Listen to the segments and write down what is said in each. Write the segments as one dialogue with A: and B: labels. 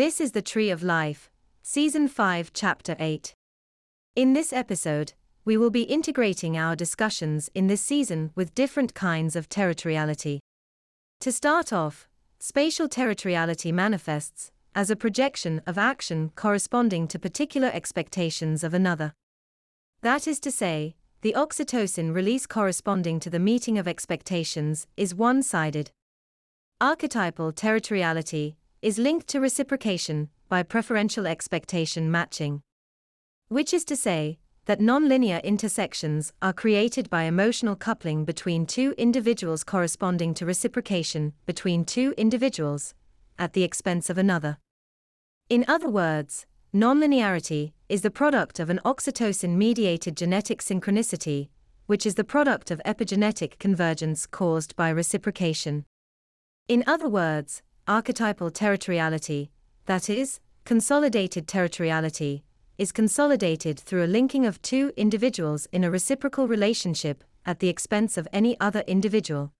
A: This is the Tree of Life, Season 5, Chapter 8. In this episode, we will be integrating our discussions in this season with different kinds of territoriality. To start off, spatial territoriality manifests as a projection of action corresponding to particular expectations of another. That is to say, the oxytocin release corresponding to the meeting of expectations is one sided. Archetypal territoriality is linked to reciprocation by preferential expectation matching. Which is to say, that nonlinear intersections are created by emotional coupling between two individuals corresponding to reciprocation between two individuals, at the expense of another. In other words, nonlinearity is the product of an oxytocin mediated genetic synchronicity, which is the product of epigenetic convergence caused by reciprocation. In other words, archetypal territoriality, that is, consolidated territoriality, is consolidated through a linking of two individuals in a reciprocal relationship at the expense of any other individual.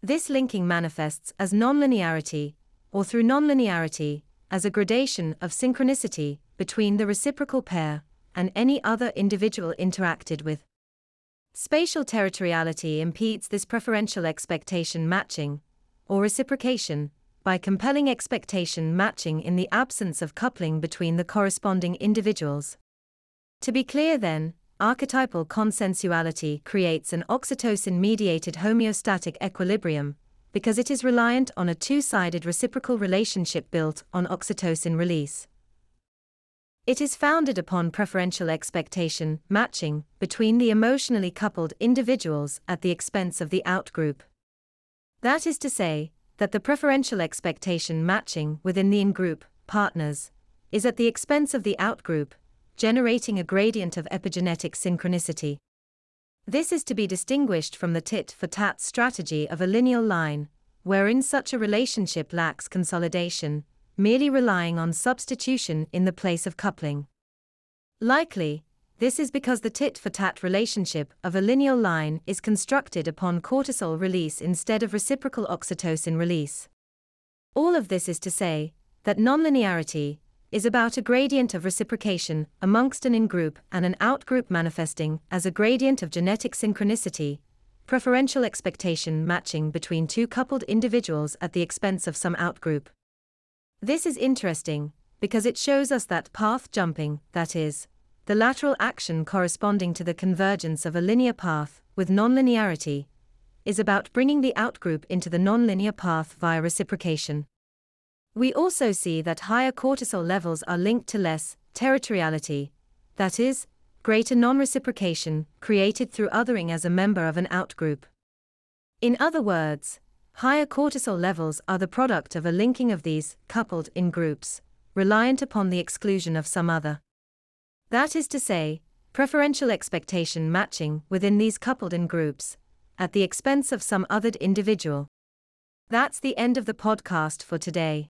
A: This linking manifests as nonlinearity, or through nonlinearity, as a gradation of synchronicity between the reciprocal pair and any other individual interacted with. Spatial territoriality impedes this preferential expectation matching, or reciprocation, by compelling expectation matching in the absence of coupling between the corresponding individuals. To be clear, then, archetypal consensuality creates an oxytocin mediated homeostatic equilibrium, because it is reliant on a two sided reciprocal relationship built on oxytocin release. It is founded upon preferential expectation matching between the emotionally coupled individuals at the expense of the outgroup. That is to say, that the preferential expectation matching within the in group partners is at the expense of the outgroup, generating a gradient of epigenetic synchronicity. This is to be distinguished from the tit for tat strategy of a lineal line, wherein such a relationship lacks consolidation, merely relying on substitution in the place of coupling. Likely, this is because the tit for tat relationship of a lineal line is constructed upon cortisol release instead of reciprocal oxytocin release. All of this is to say that nonlinearity is about a gradient of reciprocation amongst an in group and an out group manifesting as a gradient of genetic synchronicity, preferential expectation matching between two coupled individuals at the expense of some out group. This is interesting because it shows us that path jumping, that is, the lateral action corresponding to the convergence of a linear path with nonlinearity is about bringing the outgroup into the nonlinear path via reciprocation. We also see that higher cortisol levels are linked to less territoriality, that is, greater non-reciprocation created through othering as a member of an outgroup. In other words, higher cortisol levels are the product of a linking of these coupled in groups, reliant upon the exclusion of some other. That is to say, preferential expectation matching within these coupled in groups, at the expense of some othered individual. That's the end of the podcast for today.